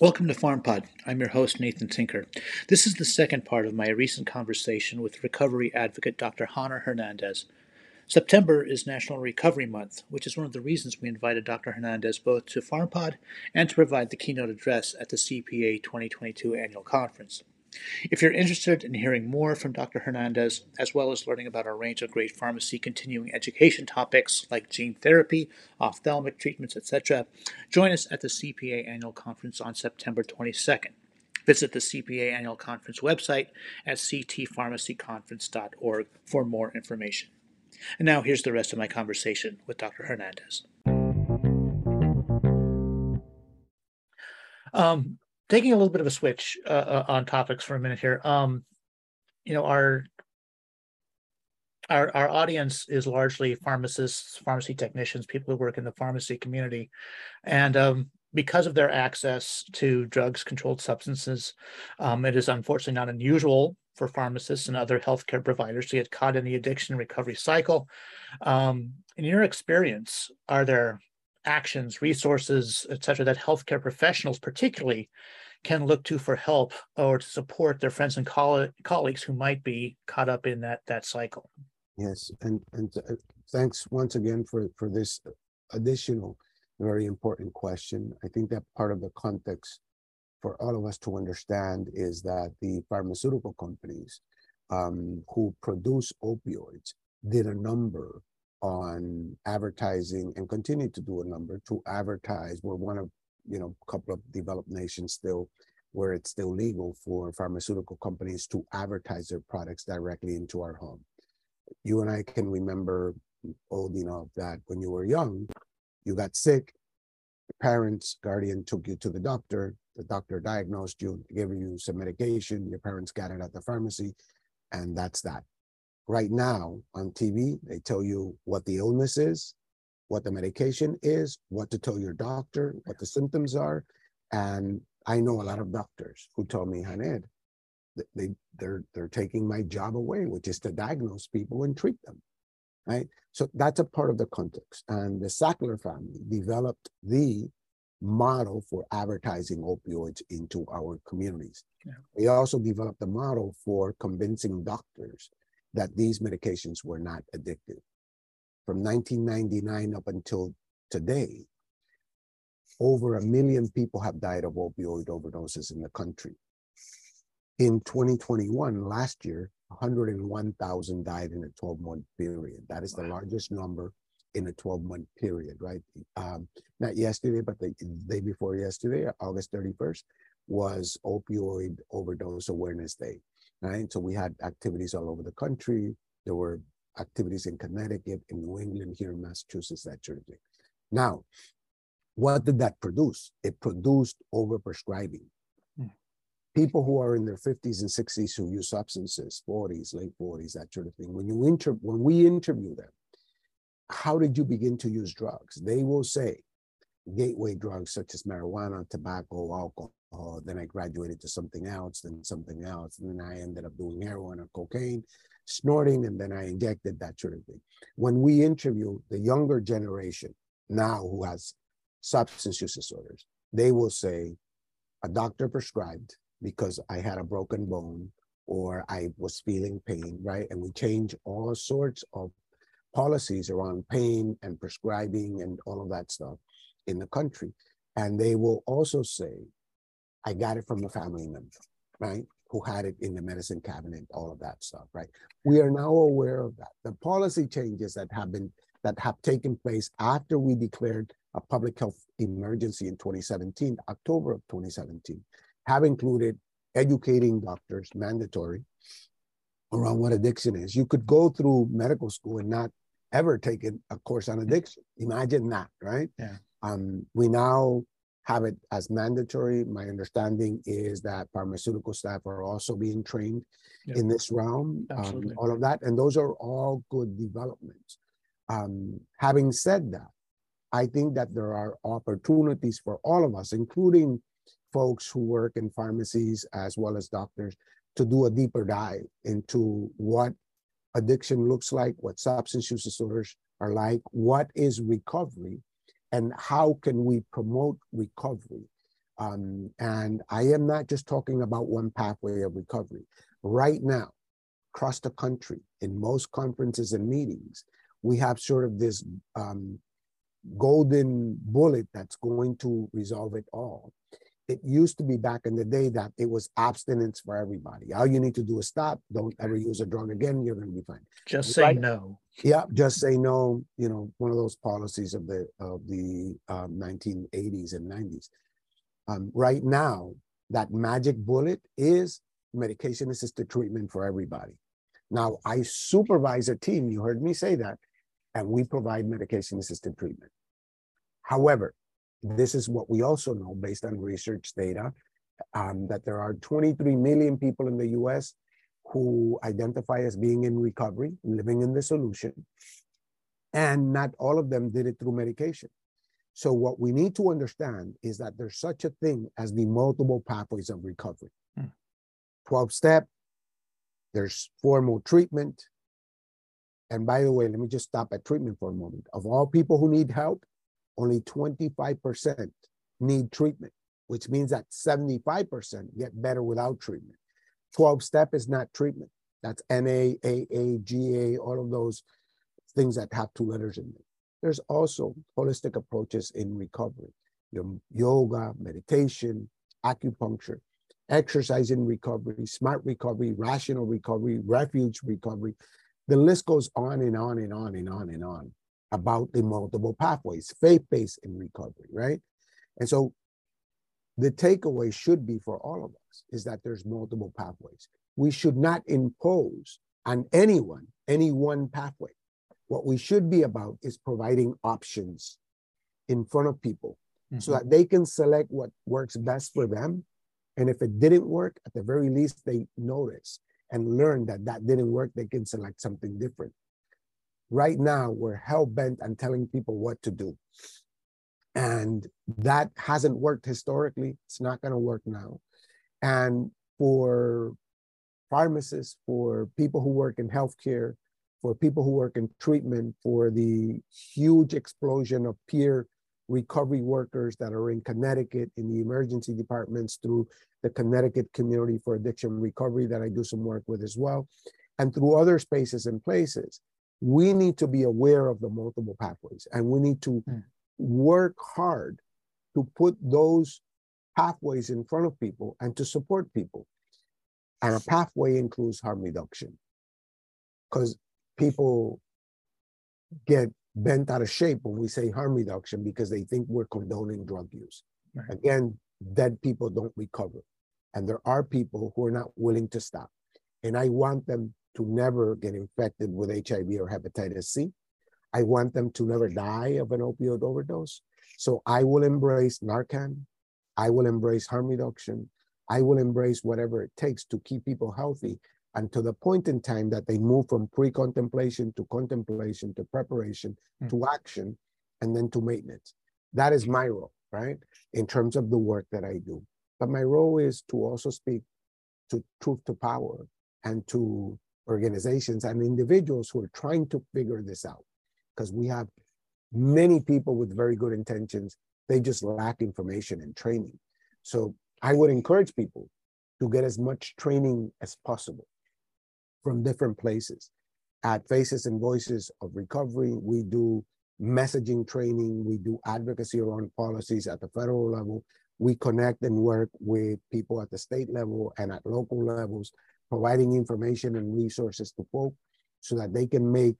Welcome to PharmPod. I'm your host, Nathan Tinker. This is the second part of my recent conversation with recovery advocate Dr. Haner Hernandez. September is National Recovery Month, which is one of the reasons we invited Dr. Hernandez both to PharmPod and to provide the keynote address at the CPA 2022 annual conference. If you're interested in hearing more from Dr. Hernandez, as well as learning about a range of great pharmacy continuing education topics like gene therapy, ophthalmic treatments, etc., join us at the CPA Annual Conference on September 22nd. Visit the CPA Annual Conference website at ctpharmacyconference.org for more information. And now here's the rest of my conversation with Dr. Hernandez. Um, taking a little bit of a switch uh, uh, on topics for a minute here. Um, you know, our our our audience is largely pharmacists, pharmacy technicians, people who work in the pharmacy community, and um, because of their access to drugs, controlled substances, um, it is unfortunately not unusual for pharmacists and other healthcare providers to get caught in the addiction recovery cycle. Um, in your experience, are there actions, resources, et cetera, that healthcare professionals particularly can look to for help or to support their friends and coll- colleagues who might be caught up in that that cycle. Yes, and and uh, thanks once again for for this additional very important question. I think that part of the context for all of us to understand is that the pharmaceutical companies um, who produce opioids did a number on advertising and continue to do a number to advertise. We're one of, you know, a couple of developed nations still where it's still legal for pharmaceutical companies to advertise their products directly into our home. You and I can remember old enough that when you were young, you got sick, parents, guardian took you to the doctor, the doctor diagnosed you, gave you some medication, your parents got it at the pharmacy, and that's that. Right now on TV, they tell you what the illness is, what the medication is, what to tell your doctor, what the symptoms are. And I know a lot of doctors who tell me, Haner, they, they're, they're taking my job away, which is to diagnose people and treat them, right? So that's a part of the context. And the Sackler family developed the model for advertising opioids into our communities. Yeah. They also developed a model for convincing doctors that these medications were not addictive. From 1999 up until today, over a million people have died of opioid overdoses in the country. In 2021, last year, 101,000 died in a 12 month period. That is the wow. largest number in a 12 month period, right? Um, not yesterday, but the day before yesterday, August 31st, was Opioid Overdose Awareness Day right? So we had activities all over the country. There were activities in Connecticut, in New England, here in Massachusetts, that sort of thing. Now, what did that produce? It produced overprescribing. Mm. People who are in their 50s and 60s who use substances, 40s, late 40s, that sort of thing. When you inter- when we interview them, how did you begin to use drugs? They will say gateway drugs such as marijuana, tobacco, alcohol, uh, then I graduated to something else, then something else. And then I ended up doing heroin or cocaine, snorting, and then I injected that sort of thing. When we interview the younger generation now who has substance use disorders, they will say, a doctor prescribed because I had a broken bone or I was feeling pain, right? And we change all sorts of policies around pain and prescribing and all of that stuff in the country. And they will also say, I got it from a family member, right? Who had it in the medicine cabinet, all of that stuff, right? We are now aware of that. The policy changes that have been that have taken place after we declared a public health emergency in 2017, October of 2017, have included educating doctors, mandatory, around what addiction is. You could go through medical school and not ever take a course on addiction. Imagine that, right? Yeah. Um, we now have it as mandatory. My understanding is that pharmaceutical staff are also being trained yep. in this realm, um, all of that. And those are all good developments. Um, having said that, I think that there are opportunities for all of us, including folks who work in pharmacies as well as doctors, to do a deeper dive into what addiction looks like, what substance use disorders are like, what is recovery, and how can we promote recovery. Um, and I am not just talking about one pathway of recovery. Right now, across the country, in most conferences and meetings, we have sort of this um, golden bullet that's going to resolve it all. It used to be back in the day that it was abstinence for everybody. All you need to do is stop. Don't ever use a drug again. You're going to be fine. Just say right? no. Yeah, just say no. You know, one of those policies of the of the um, 1980s and 90s. Um, right now, that magic bullet is medication assisted treatment for everybody. Now, I supervise a team. You heard me say that and we provide medication assisted treatment. However, this is what we also know based on research data um, that there are 23 million people in the US who identify as being in recovery, living in the solution, and not all of them did it through medication. So, what we need to understand is that there's such a thing as the multiple pathways of recovery. Hmm. 12 step, there's formal treatment, and by the way, let me just stop at treatment for a moment. Of all people who need help, only 25% need treatment, which means that 75% get better without treatment. 12 step is not treatment. That's NA, AA, GA, all of those things that have two letters in them. There's also holistic approaches in recovery. yoga, meditation, acupuncture, exercise in recovery, smart recovery, rational recovery, refuge recovery the list goes on and on and on and on and on about the multiple pathways, faith-based in recovery, right? And so the takeaway should be for all of us is that there's multiple pathways. We should not impose on anyone any one pathway. What we should be about is providing options in front of people mm-hmm. so that they can select what works best for them. And if it didn't work, at the very least, they notice and learn that that didn't work, they can select something different. Right now, we're hell bent on telling people what to do. And that hasn't worked historically. It's not going to work now. And for pharmacists, for people who work in healthcare, for people who work in treatment, for the huge explosion of peer recovery workers that are in Connecticut in the emergency departments through the Connecticut Community for Addiction Recovery that I do some work with as well, and through other spaces and places. We need to be aware of the multiple pathways and we need to mm. work hard to put those pathways in front of people and to support people. And a pathway includes harm reduction because people get bent out of shape when we say harm reduction because they think we're condoning drug use. Right. Again, dead people don't recover. And there are people who are not willing to stop. And I want them to never get infected with HIV or hepatitis C. I want them to never die of an opioid overdose. So I will embrace Narcan. I will embrace harm reduction. I will embrace whatever it takes to keep people healthy and to the point in time that they move from pre-contemplation to contemplation to preparation mm. to action and then to maintenance that is my role right in terms of the work that i do but my role is to also speak to truth to power and to organizations and individuals who are trying to figure this out. Because we have many people with very good intentions. They just lack information and training. So i would encourage people to get as much training as possible from different places. At Faces and Voices of Recovery, we do messaging training, we do advocacy around policies at the federal level. We connect and work with people at the state level and at local levels, providing information and resources to folk so that they can make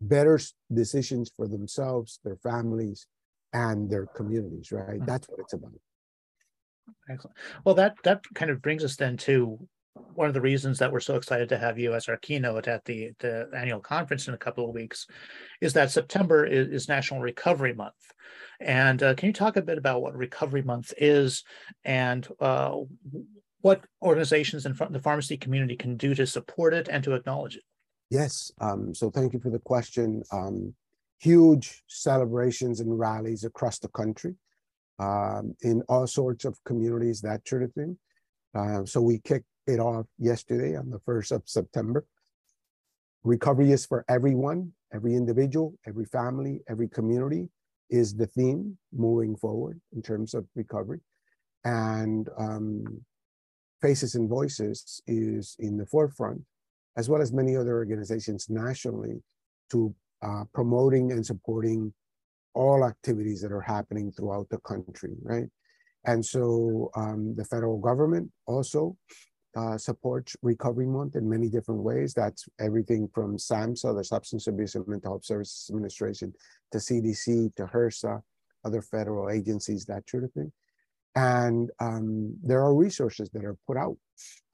better decisions for themselves, their families, and their communities, right? Mm-hmm. That's what it's about. Excellent. Well, that that kind of brings us then to one of the reasons that we're so excited to have you as our keynote at the, the annual conference in a couple of weeks is that September is, is National Recovery Month. And uh, can you talk a bit about what Recovery Month is and uh, what organizations and the pharmacy community can do to support it and to acknowledge it? Yes. Um, so thank you for the question. Um, huge celebrations and rallies across the country um, in all sorts of communities, that sort of thing. Uh, so we kicked it off yesterday on the 1st of September. recovery is for everyone, every individual, every family, every community is the theme moving forward in terms of recovery. And um, Faces and Voices is in the forefront, as well as many other organizations nationally, to uh, promoting and supporting all activities that are happening throughout the country, right? And so um, the federal government also uh, supports Recovery Month in many different ways. That's everything from SAMHSA, the Substance Abuse and Mental Health Services Administration, to CDC, to HRSA, other federal agencies, that sort of thing. And um, there are resources that are put out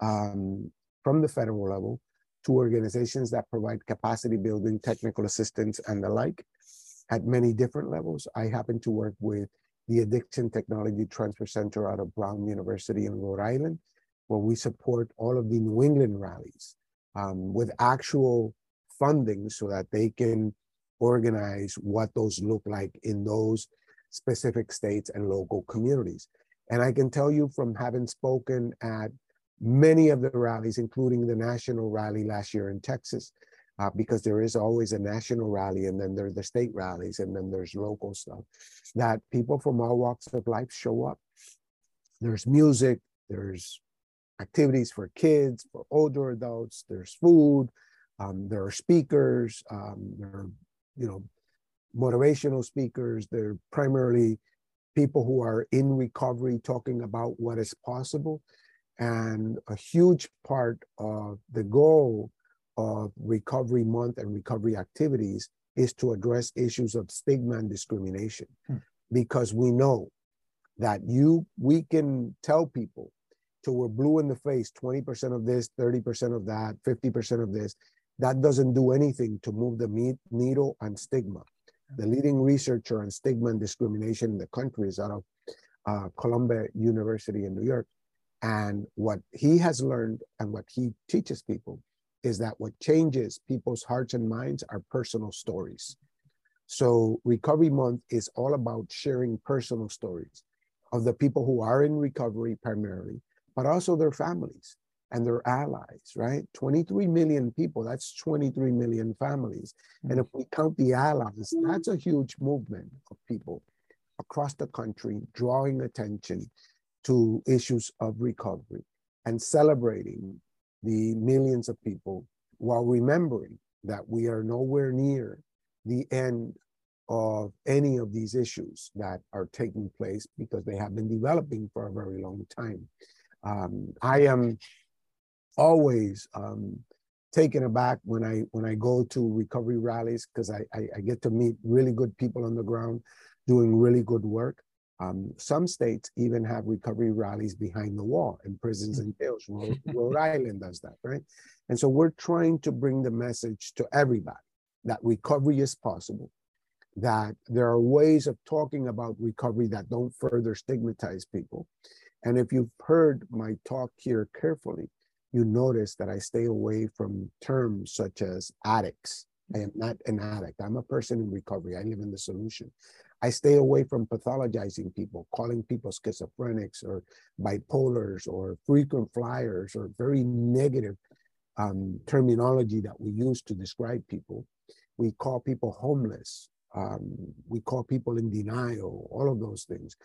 um, from the federal level to organizations that provide capacity building, technical assistance, and the like at many different levels. I happen to work with the Addiction Technology Transfer Center out of Brown University in Rhode Island, where we support all of the New England rallies um, with actual funding so that they can organize what those look like in those specific states and local communities. And I can tell you from having spoken at many of the rallies, including the national rally last year in Texas, uh, because there is always a national rally and then there are the state rallies and then there's local stuff, that people from all walks of life show up. There's music, there's activities for kids, for older adults, there's food, um, there are speakers, um, there are, you know, motivational speakers, they're primarily people who are in recovery talking about what is possible. And a huge part of the goal of Recovery Month and recovery activities is to address issues of stigma and discrimination. Hmm. Because we know that you we can tell people till we're blue in the face 20% of this, 30% of that, 50% of this. That doesn't do anything to move the needle on stigma. The leading researcher on stigma and discrimination in the country is out of uh, Columbia University in New York. And what he has learned and what he teaches people is that what changes people's hearts and minds are personal stories. So, Recovery Month is all about sharing personal stories of the people who are in recovery primarily, but also their families and their allies, right? 23 million people, that's 23 million families. And if we count the allies, that's a huge movement of people across the country drawing attention to issues of recovery and celebrating the millions of people while remembering that we are nowhere near the end of any of these issues that are taking place because they have been developing for a very long time. Um, I am always um, taken aback when I when I go to recovery rallies because I, I, I get to meet really good people on the ground doing really good work. Um, some states even have recovery rallies behind the wall in prisons and jails. Rhode, Rhode Island does that, right? And so we're trying to bring the message to everybody that recovery is possible, that there are ways of talking about recovery that don't further stigmatize people. And if you've heard my talk here carefully, you notice that I stay away from terms such as addicts. I am not an addict. I'm a person in recovery. I live in the solution. I stay away from pathologizing people, calling people schizophrenics or bipolars or frequent flyers or very negative um, terminology that we use to describe people. We call people homeless. Um, we call people in denial, all of those things.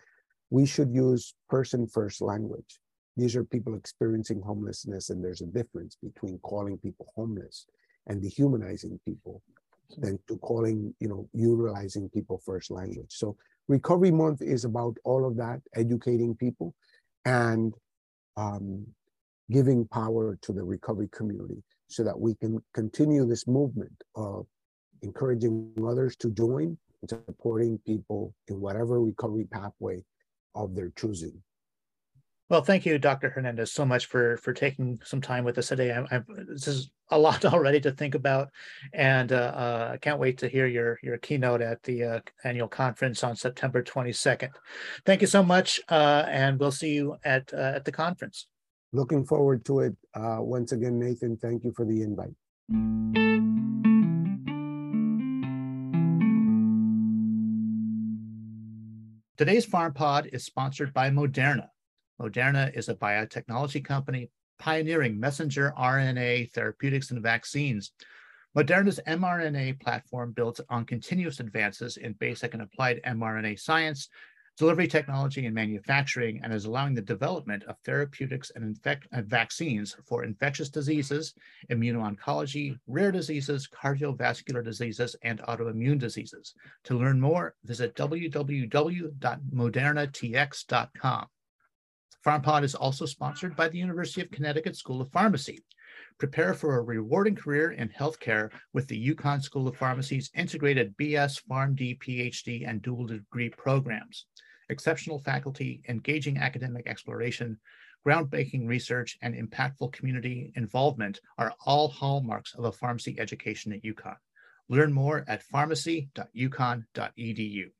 We should use person first language. These are people experiencing homelessness, and there's a difference between calling people homeless and dehumanizing people than to calling, you know, utilizing people first language. So Recovery Month is about all of that, educating people and um, giving power to the recovery community so that we can continue this movement of encouraging others to join and supporting people in whatever recovery pathway of their choosing. Well, thank you, Dr. Hernandez, so much for for taking some time with us today. I, I, this is a lot already to think about, and uh, uh, I can't wait to hear your your keynote at the uh, annual conference on September 22nd. Thank you so much, uh, and we'll see you at uh, at the conference. Looking forward to it. Uh, once again, Nathan, thank you for the invite. Today's PharmPod is sponsored by Moderna. Moderna is a biotechnology company pioneering messenger RNA therapeutics and vaccines. Moderna's mRNA platform builds on continuous advances in basic and applied mRNA science, delivery technology, and manufacturing, and is allowing the development of therapeutics and, infect- vaccines for infectious diseases, immuno-oncology, rare diseases, cardiovascular diseases, and autoimmune diseases. To learn more, visit www.modernatx.com. PharmPod is also sponsored by the University of Connecticut School of Pharmacy. Prepare for a rewarding career in healthcare with the UConn School of Pharmacy's integrated BS, PharmD, PhD, and dual degree programs. Exceptional faculty, engaging academic exploration, groundbreaking research, and impactful community involvement are all hallmarks of a pharmacy education at UConn. Learn more at pharmacy.uconn.edu.